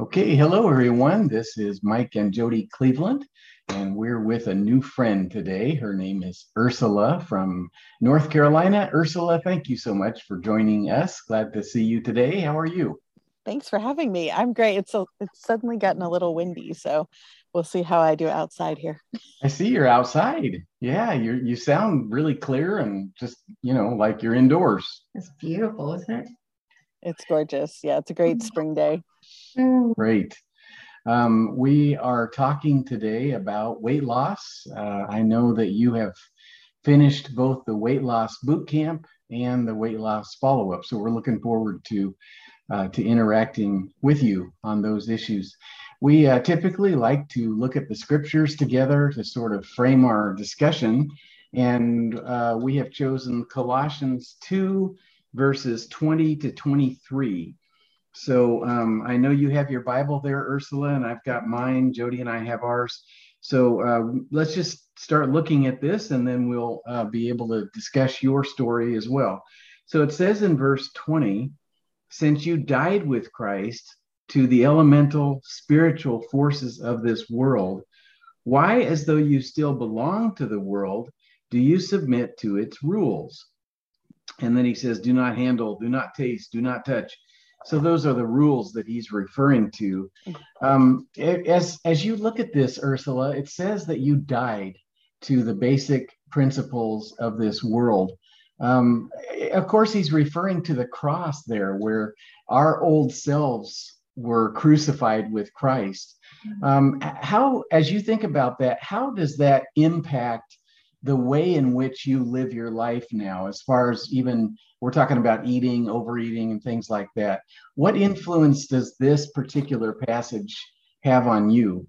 Okay, hello everyone. This is Mike and Jody Cleveland, and we're with a new friend today. Her name is Ursula from North Carolina. Ursula, thank you so much for joining us. Glad to see you today. How are you? Thanks for having me. I'm great. It's a, it's suddenly gotten a little windy, so we'll see how I do outside here. I see you're outside. Yeah, you you sound really clear and just you know like you're indoors. It's beautiful, isn't it? It's gorgeous. Yeah, it's a great spring day. Mm. Great. Um, we are talking today about weight loss. Uh, I know that you have finished both the weight loss boot camp and the weight loss follow up. So we're looking forward to uh, to interacting with you on those issues. We uh, typically like to look at the scriptures together to sort of frame our discussion, and uh, we have chosen Colossians 2 verses 20 to 23. So um, I know you have your Bible there, Ursula, and I've got mine. Jody and I have ours. So uh, let's just start looking at this, and then we'll uh, be able to discuss your story as well. So it says in verse 20, since you died with Christ to the elemental spiritual forces of this world, why, as though you still belong to the world, do you submit to its rules? And then he says, do not handle, do not taste, do not touch. So those are the rules that he's referring to. Um, as, as you look at this, Ursula, it says that you died to the basic principles of this world. Um, of course, he's referring to the cross there, where our old selves were crucified with Christ. Um, how, as you think about that, how does that impact the way in which you live your life now, as far as even we're talking about eating, overeating, and things like that. What influence does this particular passage have on you?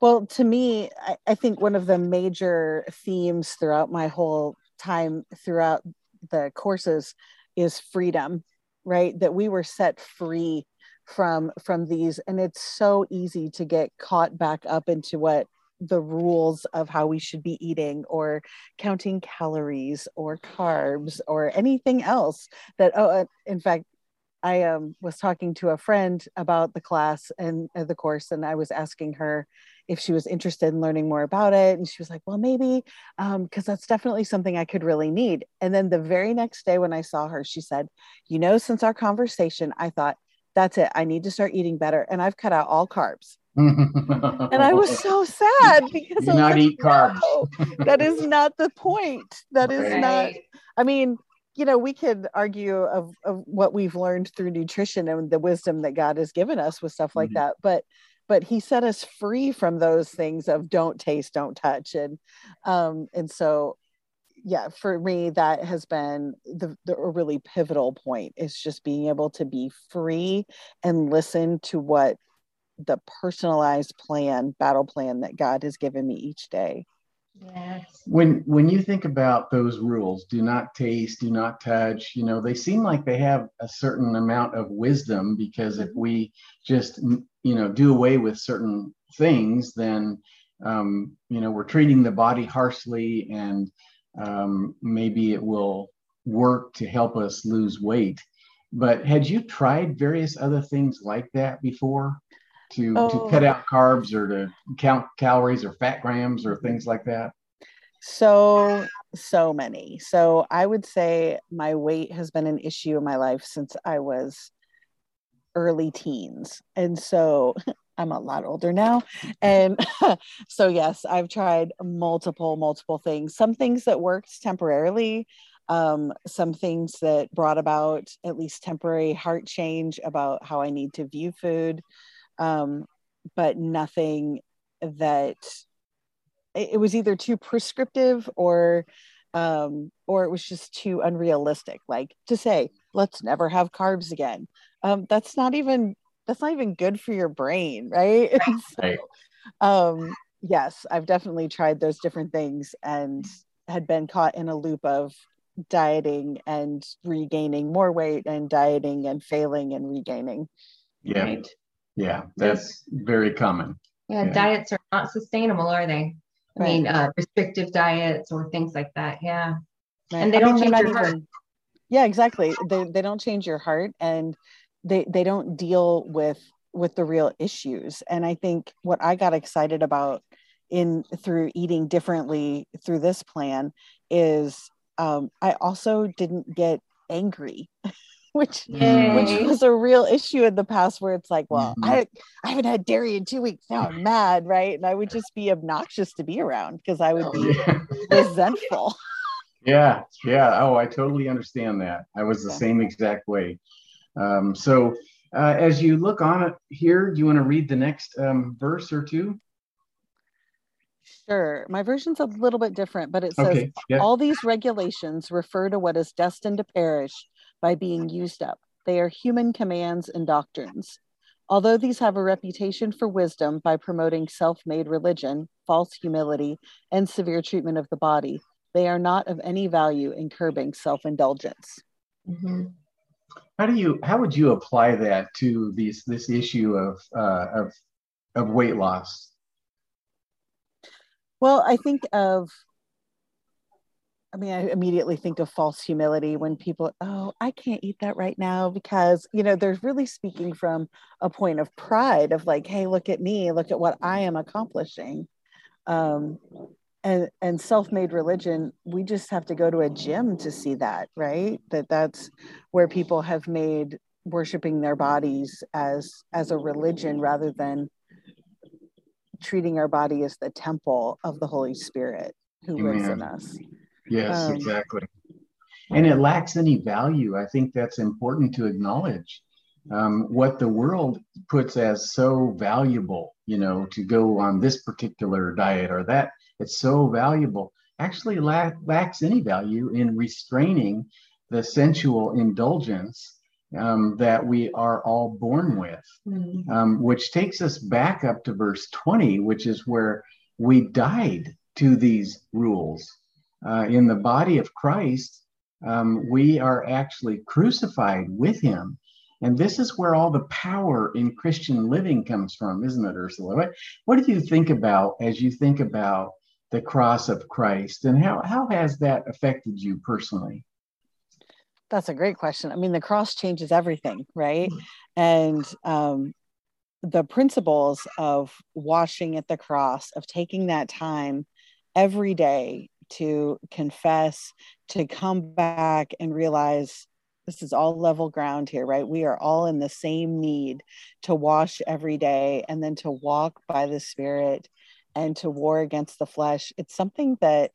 Well, to me, I, I think one of the major themes throughout my whole time throughout the courses is freedom, right? That we were set free from from these and it's so easy to get caught back up into what the rules of how we should be eating or counting calories or carbs or anything else that oh uh, in fact i um, was talking to a friend about the class and uh, the course and i was asking her if she was interested in learning more about it and she was like well maybe because um, that's definitely something i could really need. And then the very next day when i saw her she said you know since our conversation i thought that's it i need to start eating better and i've cut out all carbs and I was so sad because Do not like, eat carbs. No, that is not the point. That is right. not. I mean, you know, we could argue of, of what we've learned through nutrition and the wisdom that God has given us with stuff like mm-hmm. that, but but He set us free from those things of don't taste, don't touch, and um, and so yeah, for me, that has been the, the a really pivotal point is just being able to be free and listen to what the personalized plan, battle plan that God has given me each day. Yes. When when you think about those rules, do not taste, do not touch, you know, they seem like they have a certain amount of wisdom because if we just you know do away with certain things, then um, you know we're treating the body harshly, and um, maybe it will work to help us lose weight. But had you tried various other things like that before? To oh. to cut out carbs or to count calories or fat grams or things like that? So so many. So I would say my weight has been an issue in my life since I was early teens. And so I'm a lot older now. And so, yes, I've tried multiple, multiple things. Some things that worked temporarily, um, some things that brought about at least temporary heart change about how I need to view food um, but nothing that it was either too prescriptive or um, or it was just too unrealistic. Like to say let's never have carbs again. Um, that's not even that's not even good for your brain right, right. so, um, yes i've definitely tried those different things and had been caught in a loop of dieting and regaining more weight and dieting and failing and regaining. Yeah. Right. Yeah, that's very common. Yeah, yeah, diets are not sustainable, are they? I right. mean, uh, restrictive diets or things like that. Yeah. Right. And they I don't mean, change your heart. yeah, exactly. They, they don't change your heart. And they they don't deal with with the real issues and i think what i got excited about in through eating differently through this plan is um, i also didn't get angry which which was a real issue in the past where it's like well mm-hmm. i i haven't had dairy in two weeks now i'm mad right and i would just be obnoxious to be around because i would oh, be yeah. resentful yeah yeah oh i totally understand that i was the yeah. same exact way um, so uh, as you look on it here do you want to read the next um, verse or two Sure. My version's a little bit different, but it says okay. yeah. all these regulations refer to what is destined to perish by being used up. They are human commands and doctrines. Although these have a reputation for wisdom by promoting self made religion, false humility, and severe treatment of the body, they are not of any value in curbing self indulgence. Mm-hmm. How do you? How would you apply that to these this issue of uh, of of weight loss? Well, I think of I mean, I immediately think of false humility when people, oh, I can't eat that right now because, you know, they're really speaking from a point of pride of like, hey, look at me, look at what I am accomplishing. Um, and and self-made religion, we just have to go to a gym to see that, right? That that's where people have made worshiping their bodies as as a religion rather than treating our body as the temple of the Holy Spirit who lives in us. Yes, um, exactly. And it lacks any value. I think that's important to acknowledge. Um, what the world puts as so valuable, you know, to go on this particular diet or that, it's so valuable, actually lack, lacks any value in restraining the sensual indulgence um, that we are all born with, mm-hmm. um, which takes us back up to verse 20, which is where we died to these rules uh, in the body of Christ, um, we are actually crucified with him. And this is where all the power in Christian living comes from, isn't it, Ursula? What, what do you think about as you think about the cross of Christ and how, how has that affected you personally? That's a great question. I mean, the cross changes everything, right? And um, the principles of washing at the cross, of taking that time every day to confess, to come back and realize this is all level ground here, right? We are all in the same need to wash every day and then to walk by the Spirit and to war against the flesh. It's something that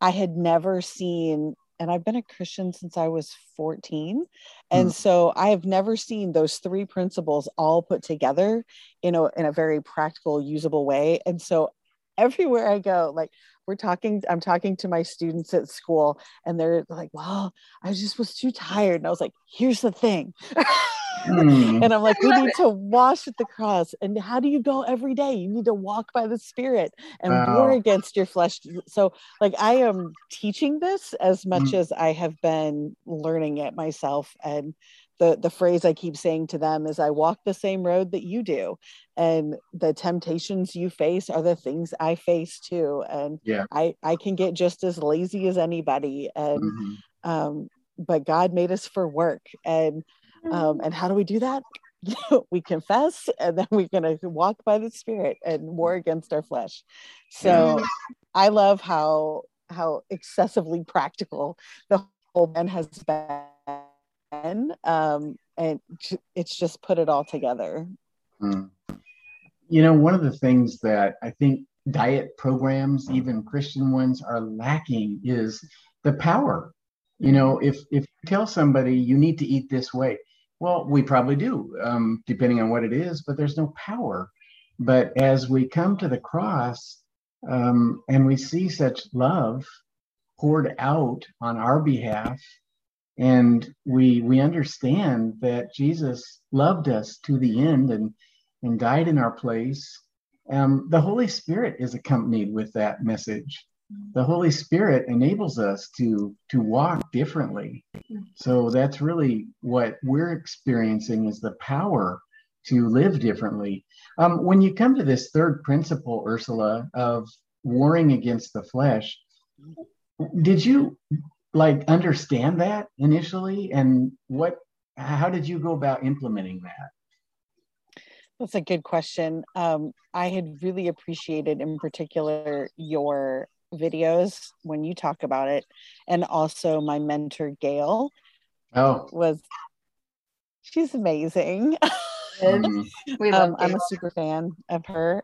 I had never seen. And I've been a Christian since I was 14. And mm. so I have never seen those three principles all put together in a, in a very practical, usable way. And so everywhere I go, like we're talking i'm talking to my students at school and they're like well i just was too tired and i was like here's the thing mm. and i'm like we need to wash at the cross and how do you go every day you need to walk by the spirit and wow. war against your flesh so like i am teaching this as much mm. as i have been learning it myself and the the phrase I keep saying to them is I walk the same road that you do. And the temptations you face are the things I face too. And yeah. I I can get just as lazy as anybody. And mm-hmm. um but God made us for work. And um and how do we do that? We confess and then we're going to walk by the spirit and war against our flesh. So yeah. i love how how excessively practical the whole man has been um, and it's just put it all together. Mm. You know, one of the things that I think diet programs, even Christian ones, are lacking is the power. You know, if if you tell somebody you need to eat this way, well, we probably do, um, depending on what it is, but there's no power. But as we come to the cross um, and we see such love poured out on our behalf and we we understand that Jesus loved us to the end and and died in our place. Um, the Holy Spirit is accompanied with that message. The Holy Spirit enables us to to walk differently. So that's really what we're experiencing is the power to live differently. Um, when you come to this third principle, Ursula, of warring against the flesh, did you like understand that initially and what how did you go about implementing that? That's a good question. Um, I had really appreciated, in particular, your videos when you talk about it, and also my mentor Gail. Oh, was she's amazing. We love um, I'm a super fan of her.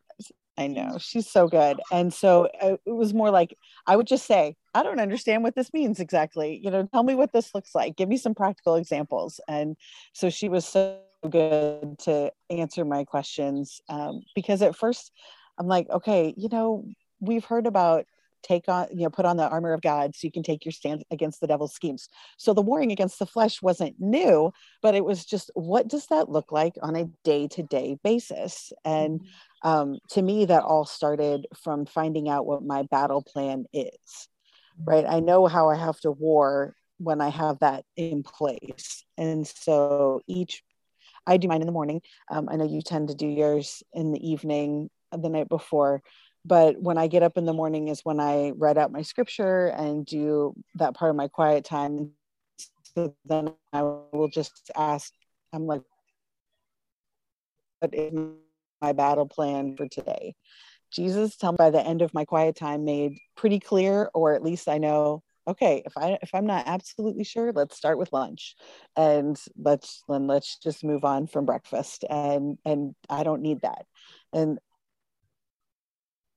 I know she's so good. And so uh, it was more like I would just say, I don't understand what this means exactly. You know, tell me what this looks like. Give me some practical examples. And so she was so good to answer my questions um, because at first I'm like, okay, you know, we've heard about take on you know put on the armor of god so you can take your stand against the devil's schemes so the warring against the flesh wasn't new but it was just what does that look like on a day-to-day basis and mm-hmm. Um, to me that all started from finding out what my battle plan is right? I know how i have to war when i have that in place. And so each i do mine in the morning. Um, i know you tend to do yours in the evening the night before. But when i get up in the morning is when i write out my scripture and do that part of my quiet time. So then i will just ask i'm like what is my battle plan for today jesus tell me by the end of my quiet time made pretty clear or at least i know okay if i if i'm not absolutely sure let's start with lunch and let's then let's just move on from breakfast and and i don't need that and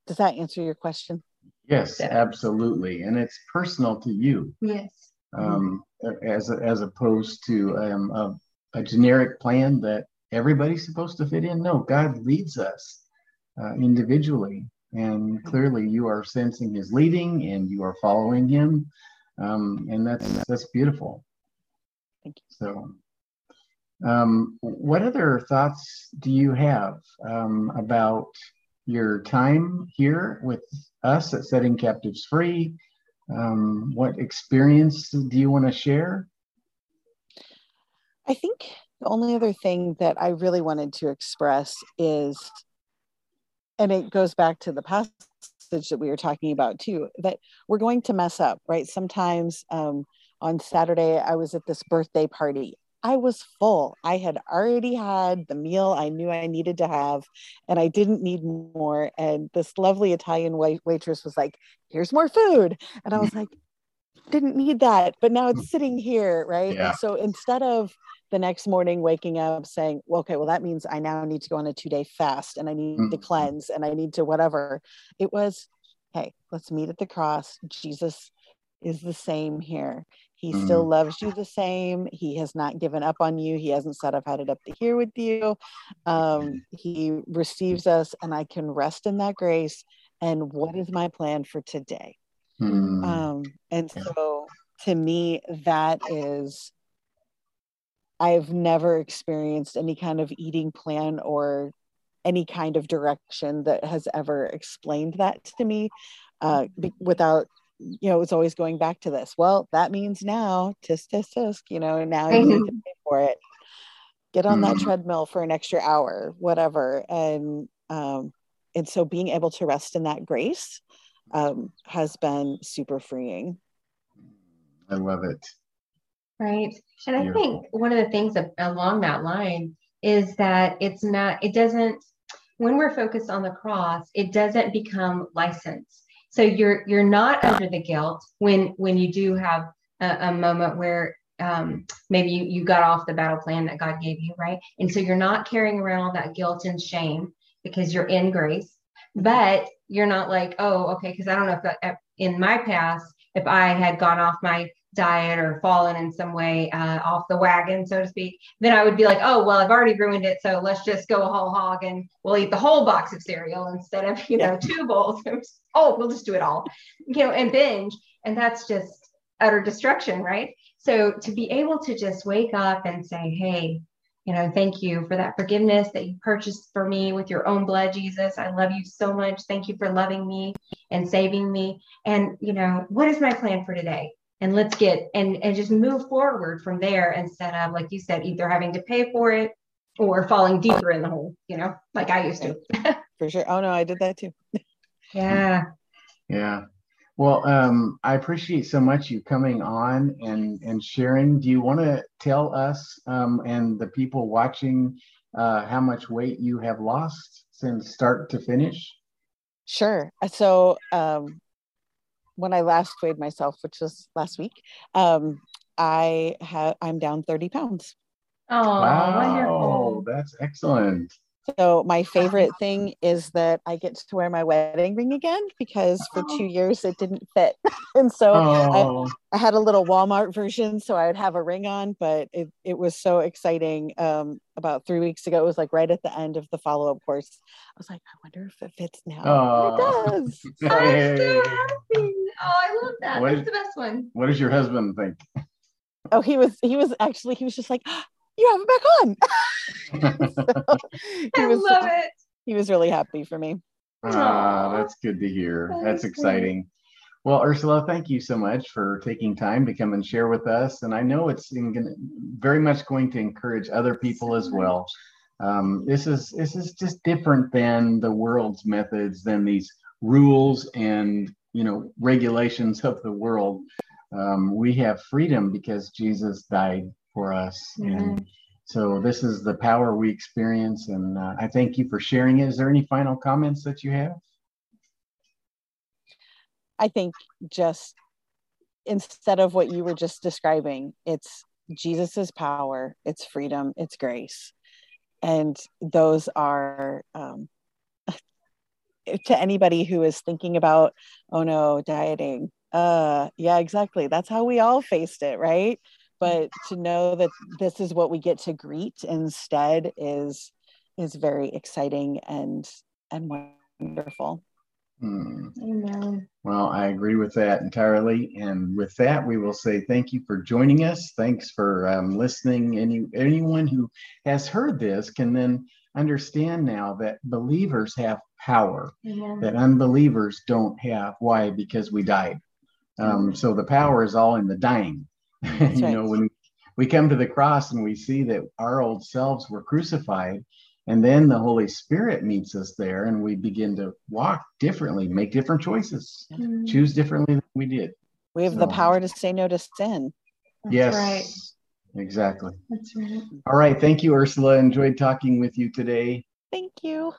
does that answer your question? Yes, absolutely. And it's personal to you. Yes. Um, as, as opposed to um, a, a, generic plan that everybody's supposed to fit in. No, God leads us uh, individually. And clearly you are sensing his leading and you are following him. Um, and that's, that's beautiful. Thank you. So, um, what other thoughts do you have um, about your time here with us at Setting Captives Free. Um, what experience do you want to share? I think the only other thing that I really wanted to express is, and it goes back to the passage that we were talking about too, that we're going to mess up, right? Sometimes um, on Saturday, I was at this birthday party I was full. I had already had the meal I knew I needed to have, and I didn't need more. And this lovely Italian wait- waitress was like, Here's more food. And I was like, Didn't need that, but now it's sitting here, right? Yeah. And so instead of the next morning waking up saying, well, okay, well, that means I now need to go on a two day fast and I need mm-hmm. to cleanse and I need to whatever, it was, Hey, let's meet at the cross. Jesus is the same here. He mm. still loves you the same. He has not given up on you. He hasn't said, I've had it up to here with you. Um, he receives us, and I can rest in that grace. And what is my plan for today? Mm. Um, and so to me, that is, I've never experienced any kind of eating plan or any kind of direction that has ever explained that to me uh, be, without you know, it's always going back to this. Well, that means now, tisk, tisk, tisk, you know, now you need to pay for it. Get on that mm-hmm. treadmill for an extra hour, whatever. And um, and so being able to rest in that grace um, has been super freeing. I love it. Right. And I think one of the things along that line is that it's not, it doesn't, when we're focused on the cross, it doesn't become license so you're you're not under the guilt when when you do have a, a moment where um, maybe you, you got off the battle plan that God gave you, right? And so you're not carrying around all that guilt and shame because you're in grace, but you're not like, oh, okay, because I don't know if that, in my past, if I had gone off my diet or fallen in some way uh, off the wagon, so to speak, then I would be like, oh, well, I've already ruined it. So let's just go a whole hog and we'll eat the whole box of cereal instead of, you know, two bowls. oh, we'll just do it all, you know, and binge. And that's just utter destruction, right? So to be able to just wake up and say, hey, you know, thank you for that forgiveness that you purchased for me with your own blood, Jesus. I love you so much. Thank you for loving me and saving me. And, you know, what is my plan for today? And let's get and and just move forward from there instead of like you said either having to pay for it or falling deeper in the hole you know like i used to for sure oh no i did that too yeah yeah Well, um, I appreciate so much you coming on and and sharing. Do you want to tell us um, and the people watching uh, how much weight you have lost since start to finish? Sure. So um, when I last weighed myself, which was last week, um, I have I'm down 30 pounds. Oh, wow, wonderful. that's excellent. So my favorite thing is that I get to wear my wedding ring again because for Oh. two years it didn't fit, and so I, Oh, I had a little Walmart version, so I would have a ring on. But it it was so exciting. Um, about three weeks ago, it was like right at the end of the follow up course. I was like, I wonder if it fits now. Oh. It does. I'm so happy. Oh, I love that. What That's is- the best one. What does your husband think? Oh, he was he was actually he was just like, you have it back on. he I was love it. he was really happy for me. Ah, that's good to hear. That That's is exciting. Well, Ursula, thank you so much for taking time to come and share with us. And I know it's in, very much going to encourage other people as well. Um, this is this is just different than the world's methods, than these rules and you know regulations of the world. Um, we have freedom because Jesus died for us, and so this is the power we experience. And uh, I thank you for sharing it. Is there any final comments that you have? I think just instead of what you were just describing, it's Jesus's power, it's freedom, it's grace. And those are um, to anybody who is thinking about, oh no, dieting. Uh, yeah, exactly. That's how we all faced it, right? But to know that this is what we get to greet instead is is very exciting and and wonderful. Hmm. Amen. Well, I agree with that entirely. And with that, we will say thank you for joining us. Thanks for um, listening. Any anyone who has heard this can then understand now that believers have power Amen. that unbelievers don't have. Why? Because we died. Um, so the power is all in the dying. you right. know, when we come to the cross and we see that our old selves were crucified, and then the Holy Spirit meets us there, and we begin to walk differently, make different choices, Mm, choose differently than we did. We have the power to say no to sin. That's yes, right. Exactly. That's right. All right. Thank you, Ursula. Enjoyed talking with you today. Thank you.